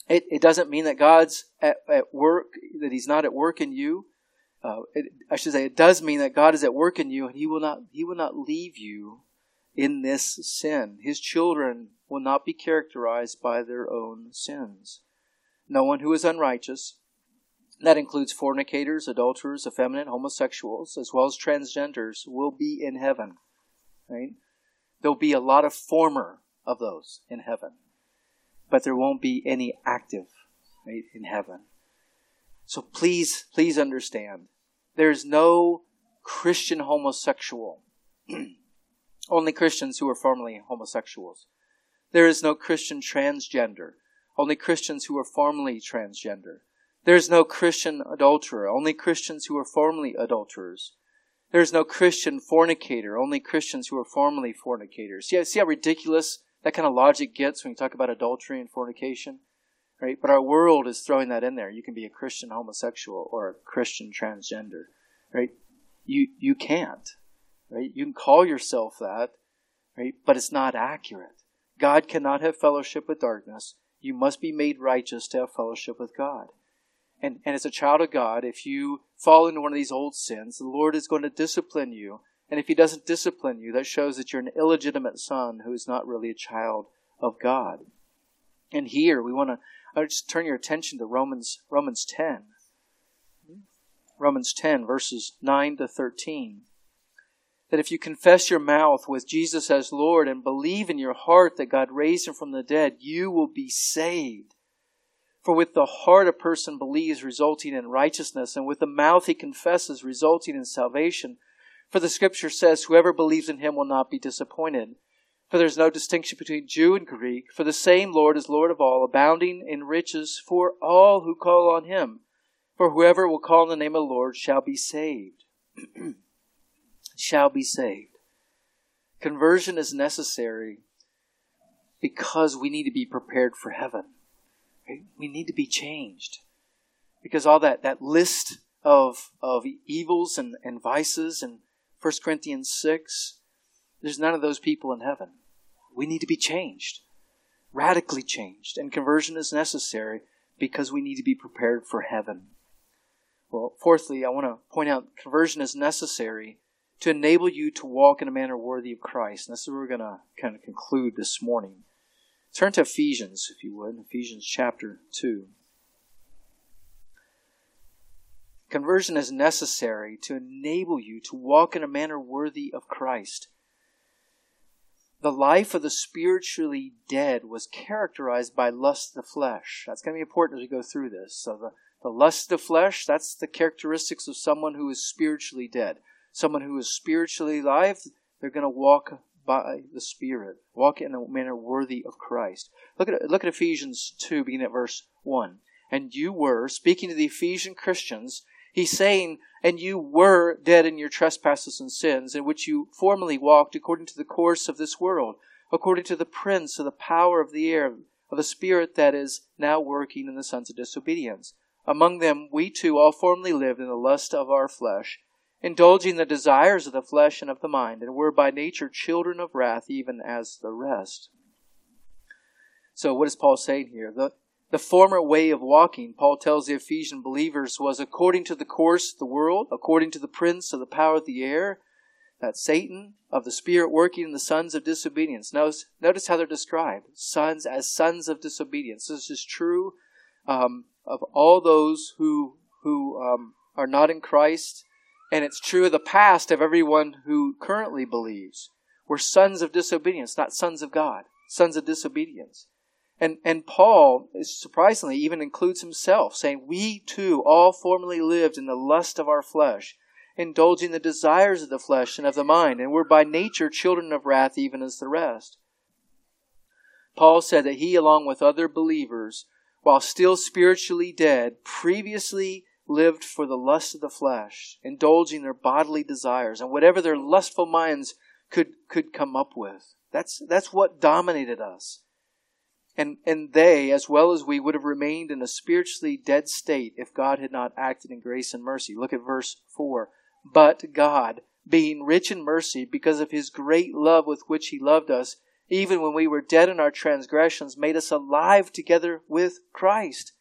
It, it doesn't mean that God's at, at work, that He's not at work in you. Uh, it, I should say, it does mean that God is at work in you and He will not, He will not leave you in this sin. His children will not be characterized by their own sins. No one who is unrighteous, that includes fornicators, adulterers, effeminate, homosexuals, as well as transgenders, will be in heaven. Right? There'll be a lot of former of those in heaven, but there won't be any active right, in heaven. So please, please understand, there's no Christian homosexual. Only Christians who are formerly homosexuals. There is no Christian transgender. Only Christians who are formerly transgender. There is no Christian adulterer. Only Christians who are formerly adulterers. There is no Christian fornicator. Only Christians who are formerly fornicators. See, see how ridiculous that kind of logic gets when you talk about adultery and fornication? Right? But our world is throwing that in there. You can be a Christian homosexual or a Christian transgender. Right? You, you can't. Right? You can call yourself that, right? But it's not accurate. God cannot have fellowship with darkness. You must be made righteous to have fellowship with God. And, and as a child of God, if you fall into one of these old sins, the Lord is going to discipline you. And if He doesn't discipline you, that shows that you're an illegitimate son who is not really a child of God. And here we want to just turn your attention to Romans Romans 10. Romans 10 verses 9 to 13 that if you confess your mouth with Jesus as Lord and believe in your heart that God raised him from the dead, you will be saved. For with the heart a person believes, resulting in righteousness, and with the mouth he confesses, resulting in salvation. For the scripture says, Whoever believes in him will not be disappointed. For there is no distinction between Jew and Greek, for the same Lord is Lord of all, abounding in riches for all who call on him. For whoever will call on the name of the Lord shall be saved. shall be saved. Conversion is necessary because we need to be prepared for heaven. We need to be changed. Because all that, that list of, of evils and, and vices in 1 Corinthians 6, there's none of those people in heaven. We need to be changed, radically changed. And conversion is necessary because we need to be prepared for heaven. Well, fourthly, I want to point out conversion is necessary to enable you to walk in a manner worthy of Christ. And this is where we're going to kind of conclude this morning. Turn to Ephesians, if you would, Ephesians chapter 2. Conversion is necessary to enable you to walk in a manner worthy of Christ. The life of the spiritually dead was characterized by lust of the flesh. That's going to be important as we go through this. So the, the lust of the flesh, that's the characteristics of someone who is spiritually dead. Someone who is spiritually alive, they're going to walk by the Spirit, walk in a manner worthy of Christ. Look at look at Ephesians two, beginning at verse one. And you were speaking to the Ephesian Christians. He's saying, and you were dead in your trespasses and sins, in which you formerly walked according to the course of this world, according to the prince of the power of the air, of the spirit that is now working in the sons of disobedience. Among them we too all formerly lived in the lust of our flesh, indulging the desires of the flesh and of the mind, and were by nature children of wrath, even as the rest. So, what is Paul saying here? The, the former way of walking, Paul tells the Ephesian believers, was according to the course of the world, according to the prince of the power of the air, that Satan, of the Spirit working in the sons of disobedience. Notice, notice how they're described sons as sons of disobedience. This is true um, of all those who, who um, are not in Christ, and it's true of the past of everyone who currently believes. We're sons of disobedience, not sons of God, sons of disobedience. And, and Paul, surprisingly, even includes himself, saying, We too all formerly lived in the lust of our flesh, indulging the desires of the flesh and of the mind, and were by nature children of wrath even as the rest. Paul said that he, along with other believers, while still spiritually dead, previously lived for the lust of the flesh, indulging their bodily desires and whatever their lustful minds could, could come up with. That's, that's what dominated us. And, and they, as well as we, would have remained in a spiritually dead state if God had not acted in grace and mercy. Look at verse 4. But God, being rich in mercy, because of his great love with which he loved us, even when we were dead in our transgressions, made us alive together with Christ.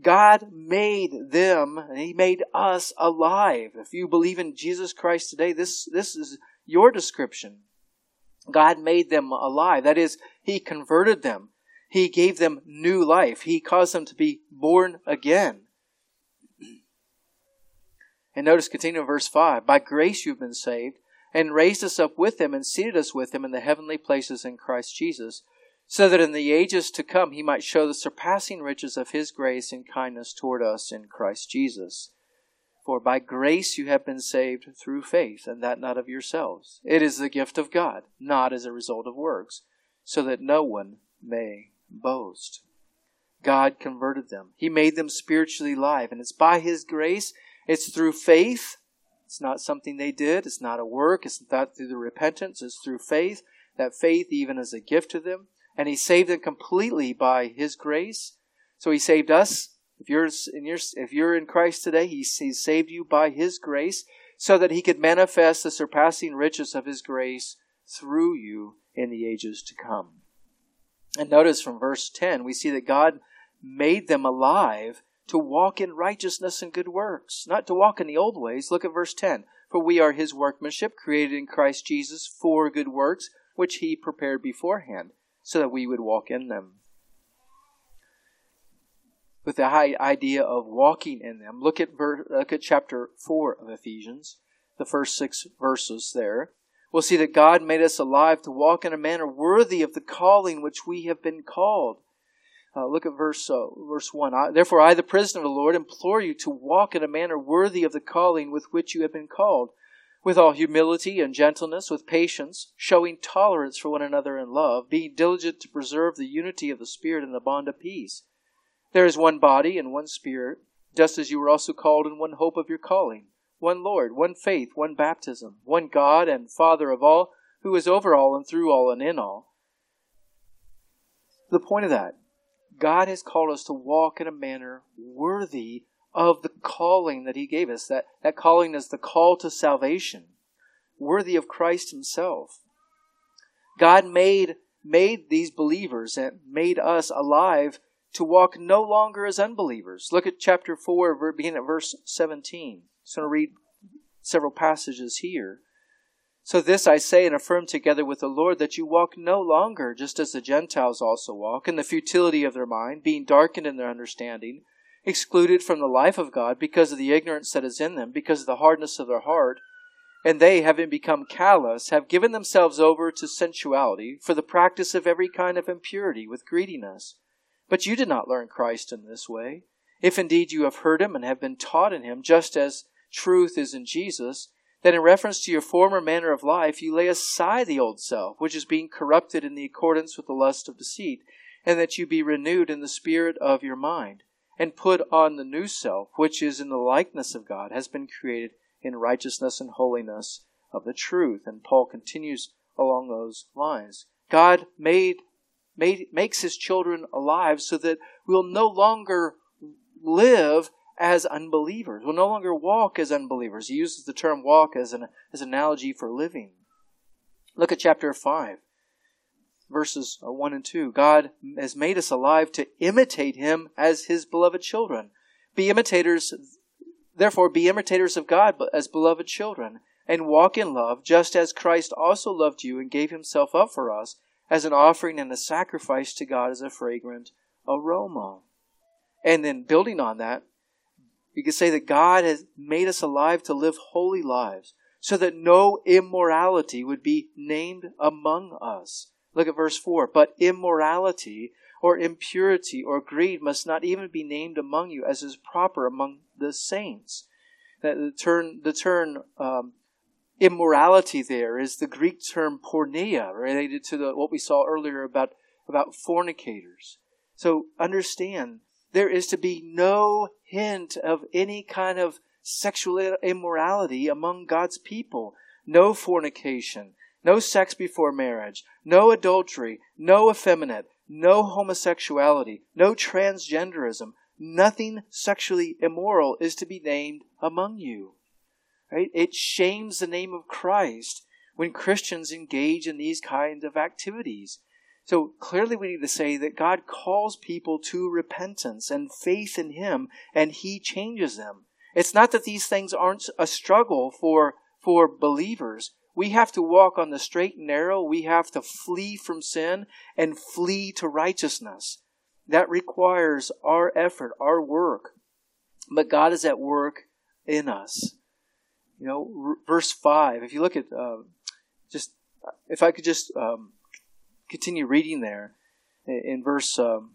God made them, and He made us alive. If you believe in Jesus Christ today, this, this is your description. God made them alive. That is, He converted them. He gave them new life. He caused them to be born again. And notice, continue in verse 5 By grace you've been saved, and raised us up with him, and seated us with him in the heavenly places in Christ Jesus, so that in the ages to come he might show the surpassing riches of his grace and kindness toward us in Christ Jesus. For by grace you have been saved through faith, and that not of yourselves. It is the gift of God, not as a result of works, so that no one may boast. God converted them. He made them spiritually alive. And it's by His grace, it's through faith. It's not something they did. It's not a work. It's not through the repentance. It's through faith. That faith even is a gift to them. And He saved them completely by His grace. So He saved us. If you're in, your, if you're in Christ today, he, he saved you by His grace so that He could manifest the surpassing riches of His grace through you in the ages to come. And notice from verse 10, we see that God made them alive to walk in righteousness and good works, not to walk in the old ways. Look at verse 10. For we are his workmanship, created in Christ Jesus for good works, which he prepared beforehand, so that we would walk in them. With the high idea of walking in them, look at, ver- look at chapter 4 of Ephesians, the first six verses there we'll see that God made us alive to walk in a manner worthy of the calling which we have been called. Uh, look at verse uh, verse one. I, Therefore, I, the prisoner of the Lord, implore you to walk in a manner worthy of the calling with which you have been called, with all humility and gentleness, with patience, showing tolerance for one another in love, being diligent to preserve the unity of the Spirit in the bond of peace. There is one body and one Spirit, just as you were also called in one hope of your calling, one Lord, one faith, one baptism, one God and Father of all, who is over all and through all and in all. The point of that, God has called us to walk in a manner worthy of the calling that he gave us. That, that calling is the call to salvation, worthy of Christ himself. God made, made these believers and made us alive to walk no longer as unbelievers. Look at chapter 4, beginning at verse 17. So I'm going to read several passages here. So this I say and affirm together with the Lord that you walk no longer just as the Gentiles also walk, in the futility of their mind, being darkened in their understanding excluded from the life of God because of the ignorance that is in them, because of the hardness of their heart, and they, having become callous, have given themselves over to sensuality for the practice of every kind of impurity with greediness. But you did not learn Christ in this way. If indeed you have heard him and have been taught in him, just as truth is in Jesus, that in reference to your former manner of life you lay aside the old self, which is being corrupted in the accordance with the lust of deceit, and that you be renewed in the spirit of your mind and put on the new self, which is in the likeness of God, has been created in righteousness and holiness of the truth. And Paul continues along those lines. God made, made makes his children alive so that we'll no longer live as unbelievers. We'll no longer walk as unbelievers. He uses the term walk as an, as an analogy for living. Look at chapter 5 verses uh, 1 and 2. God has made us alive to imitate him as his beloved children. Be imitators, therefore, be imitators of God as beloved children, and walk in love, just as Christ also loved you and gave himself up for us as an offering and a sacrifice to God as a fragrant aroma. And then building on that, you could say that God has made us alive to live holy lives so that no immorality would be named among us. Look at verse 4. But immorality or impurity or greed must not even be named among you as is proper among the saints. The term, the term um, immorality there is the Greek term porneia, related to the, what we saw earlier about, about fornicators. So understand, there is to be no hint of any kind of sexual immorality among God's people. No fornication, no sex before marriage, no adultery, no effeminate, no homosexuality, no transgenderism, nothing sexually immoral is to be named among you. Right? It shames the name of Christ when Christians engage in these kinds of activities. So clearly we need to say that God calls people to repentance and faith in Him and He changes them. It's not that these things aren't a struggle for, for believers, we have to walk on the straight and narrow. We have to flee from sin and flee to righteousness. That requires our effort, our work. But God is at work in us. You know, verse 5, if you look at, uh, just, if I could just um, continue reading there in verse, um,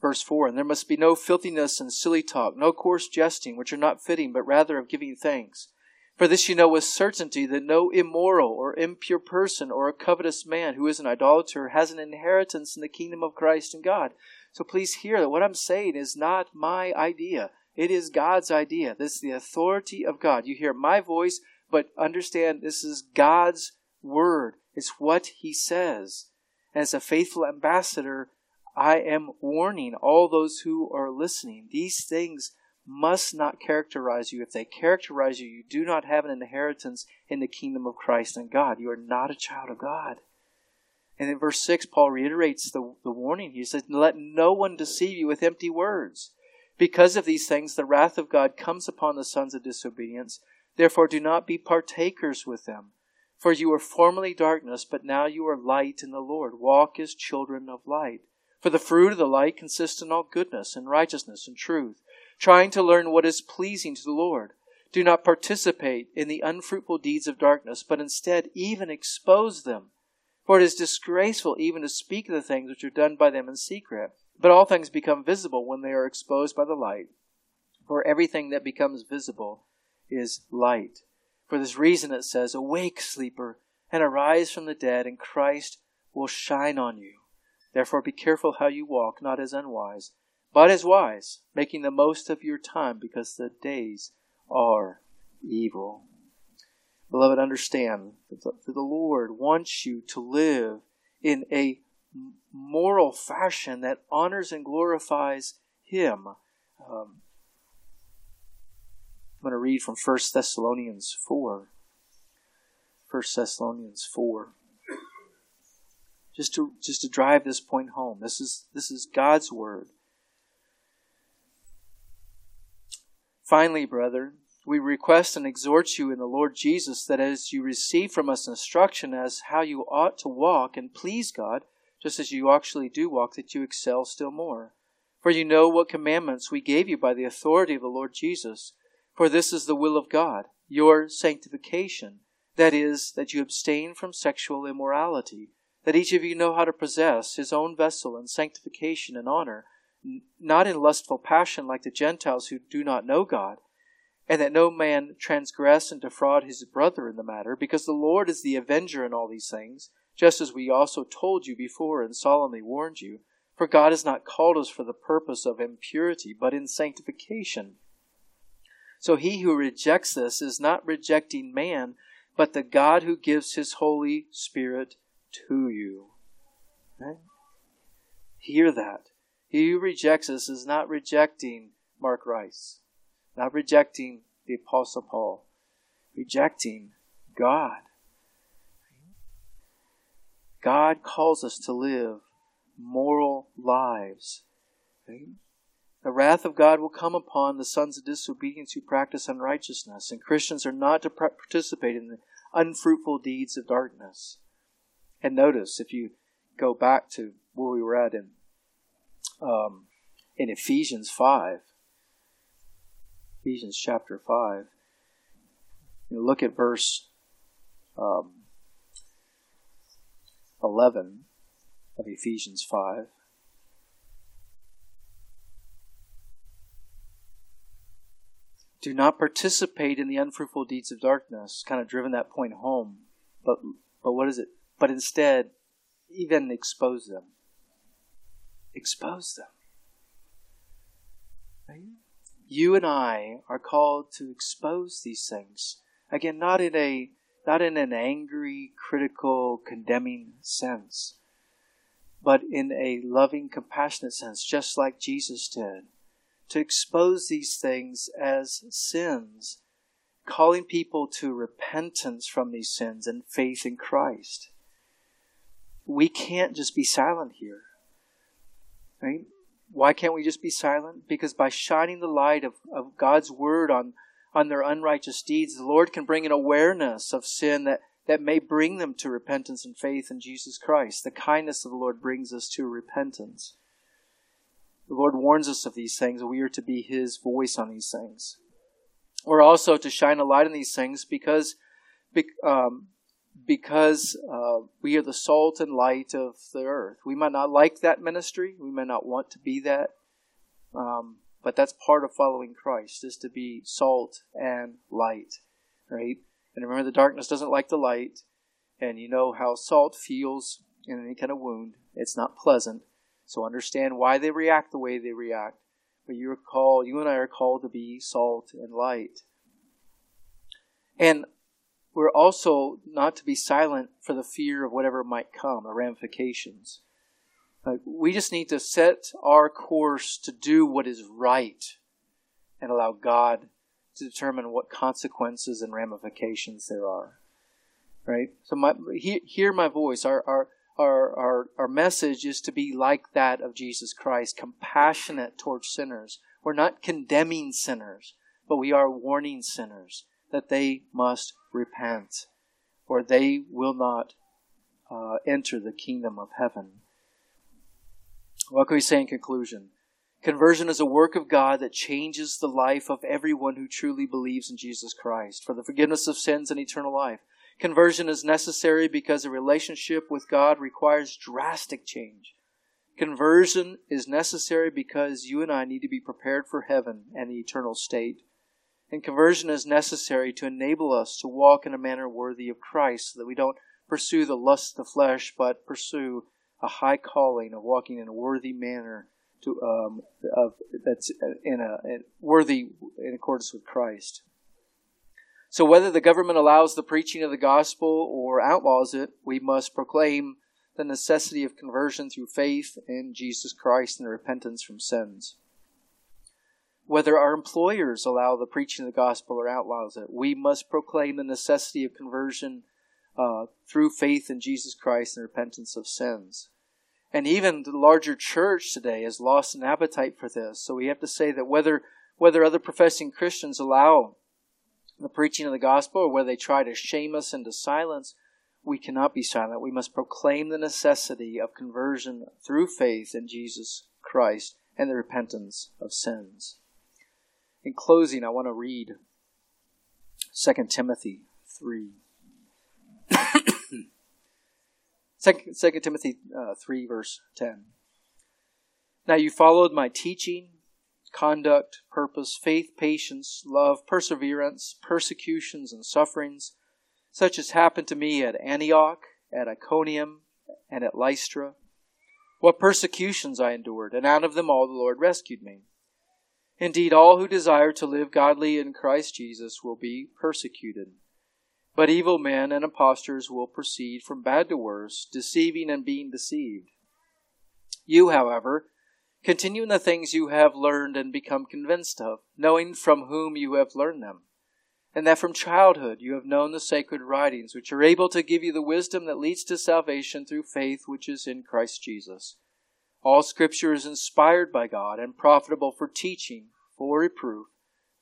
verse 4, and there must be no filthiness and silly talk, no coarse jesting, which are not fitting, but rather of giving thanks. For this you know with certainty that no immoral or impure person or a covetous man who is an idolater has an inheritance in the kingdom of Christ and God. So please hear that what I'm saying is not my idea. It is God's idea. This is the authority of God. You hear my voice, but understand this is God's word. It's what He says. As a faithful ambassador, I am warning all those who are listening. These things must not characterize you. If they characterize you, you do not have an inheritance in the kingdom of Christ and God. You are not a child of God. And in verse 6, Paul reiterates the, the warning. He says, Let no one deceive you with empty words. Because of these things, the wrath of God comes upon the sons of disobedience. Therefore, do not be partakers with them. For you were formerly darkness, but now you are light in the Lord. Walk as children of light. For the fruit of the light consists in all goodness and righteousness and truth trying to learn what is pleasing to the Lord. Do not participate in the unfruitful deeds of darkness, but instead even expose them. For it is disgraceful even to speak of the things which are done by them in secret. But all things become visible when they are exposed by the light. For everything that becomes visible is light. For this reason it says, Awake, sleeper, and arise from the dead, and Christ will shine on you. Therefore be careful how you walk, not as unwise, but as wise, making the most of your time, because the days are evil. Beloved, understand that the Lord wants you to live in a moral fashion that honors and glorifies Him. Um, I'm going to read from 1 Thessalonians 4. 1 Thessalonians 4. Just to, just to drive this point home. This is, this is God's Word. Finally, brethren, we request and exhort you in the Lord Jesus that as you receive from us instruction as how you ought to walk and please God, just as you actually do walk, that you excel still more. For you know what commandments we gave you by the authority of the Lord Jesus. For this is the will of God, your sanctification, that is, that you abstain from sexual immorality, that each of you know how to possess his own vessel in sanctification and honor, not in lustful passion like the Gentiles who do not know God, and that no man transgress and defraud his brother in the matter, because the Lord is the avenger in all these things, just as we also told you before and solemnly warned you. For God has not called us for the purpose of impurity, but in sanctification. So he who rejects this is not rejecting man, but the God who gives his Holy Spirit to you. Hear that. He who rejects us is not rejecting Mark Rice, not rejecting the Apostle Paul, rejecting God. God calls us to live moral lives. The wrath of God will come upon the sons of disobedience who practice unrighteousness, and Christians are not to participate in the unfruitful deeds of darkness. And notice, if you go back to where we were at in um, in Ephesians five, Ephesians chapter five, you look at verse um, eleven of Ephesians five. do not participate in the unfruitful deeds of darkness, kind of driven that point home. But but what is it? But instead, even expose them. Expose them. Right? You and I are called to expose these things. Again, not in a not in an angry, critical, condemning sense, but in a loving, compassionate sense, just like Jesus did to expose these things as sins, calling people to repentance from these sins and faith in Christ. We can't just be silent here. Right? Why can't we just be silent? Because by shining the light of, of God's word on, on their unrighteous deeds, the Lord can bring an awareness of sin that, that may bring them to repentance and faith in Jesus Christ. The kindness of the Lord brings us to repentance. The Lord warns us of these things, we are to be His voice on these things. We're also to shine a light on these things because, um, because uh, we are the salt and light of the earth. We might not like that ministry. We may not want to be that. Um, but that's part of following Christ is to be salt and light, right? And remember, the darkness doesn't like the light, and you know how salt feels in any kind of wound. It's not pleasant. So understand why they react the way they react. But you're called, you and I are called to be salt and light. And we're also not to be silent for the fear of whatever might come, the ramifications. we just need to set our course to do what is right and allow God to determine what consequences and ramifications there are. Right? So my, hear my voice. Our, our, our, our, our message is to be like that of Jesus Christ, compassionate towards sinners. We're not condemning sinners, but we are warning sinners that they must repent or they will not uh, enter the kingdom of heaven. What can we say in conclusion? Conversion is a work of God that changes the life of everyone who truly believes in Jesus Christ for the forgiveness of sins and eternal life. Conversion is necessary because a relationship with God requires drastic change. Conversion is necessary because you and I need to be prepared for heaven and the eternal state. And conversion is necessary to enable us to walk in a manner worthy of Christ, so that we don't pursue the lust of the flesh, but pursue a high calling of walking in a worthy manner to um, of that's in a in worthy in accordance with Christ. So whether the government allows the preaching of the gospel or outlaws it, we must proclaim the necessity of conversion through faith in Jesus Christ and repentance from sins whether our employers allow the preaching of the gospel or outlaws it. We must proclaim the necessity of conversion uh, through faith in Jesus Christ and repentance of sins. And even the larger church today has lost an appetite for this. So we have to say that whether whether other professing Christians allow the preaching of the gospel or whether they try to shame us into silence, we cannot be silent. We must proclaim the necessity of conversion through faith in Jesus Christ and the repentance of sins. In closing, I want to read 2 Timothy 3. 2 Timothy uh, 3, verse 10. Now you followed my teaching, conduct, purpose, faith, patience, love, perseverance, persecutions, and sufferings, such as happened to me at Antioch, at Iconium, and at Lystra. What persecutions I endured, and out of them all the Lord rescued me. Indeed, all who desire to live godly in Christ Jesus will be persecuted. But evil men and impostors will proceed from bad to worse, deceiving and being deceived. You, however, continue in the things you have learned and become convinced of, knowing from whom you have learned them, and that from childhood you have known the sacred writings, which are able to give you the wisdom that leads to salvation through faith which is in Christ Jesus. All scripture is inspired by God and profitable for teaching, for reproof,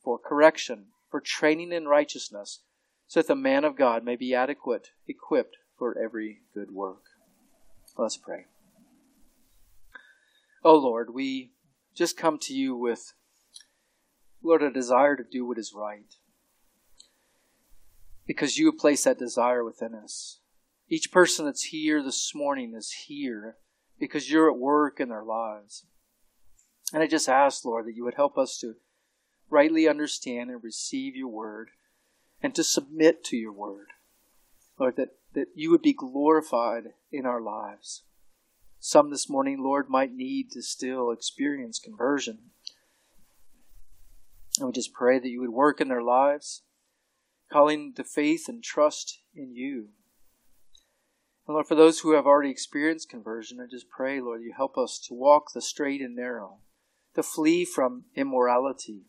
for correction, for training in righteousness, so that the man of God may be adequate, equipped for every good work. Let's pray. Oh Lord, we just come to you with, Lord, a desire to do what is right. Because you have placed that desire within us. Each person that's here this morning is here because you're at work in their lives. And I just ask, Lord, that you would help us to rightly understand and receive your word and to submit to your word. Lord, that, that you would be glorified in our lives. Some this morning, Lord, might need to still experience conversion. And we just pray that you would work in their lives, calling to faith and trust in you. And Lord, for those who have already experienced conversion, I just pray, Lord, you help us to walk the straight and narrow, to flee from immorality,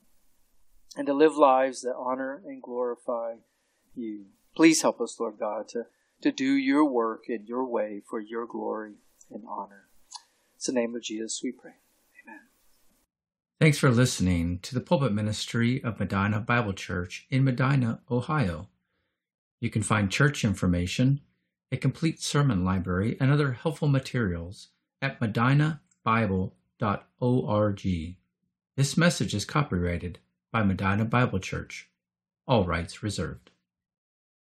and to live lives that honor and glorify you. Please help us, Lord God, to, to do your work in your way for your glory and honor. It's the name of Jesus we pray. Amen. Thanks for listening to the pulpit ministry of Medina Bible Church in Medina, Ohio. You can find church information a complete sermon library, and other helpful materials at medinabible.org. This message is copyrighted by Medina Bible Church. All rights reserved.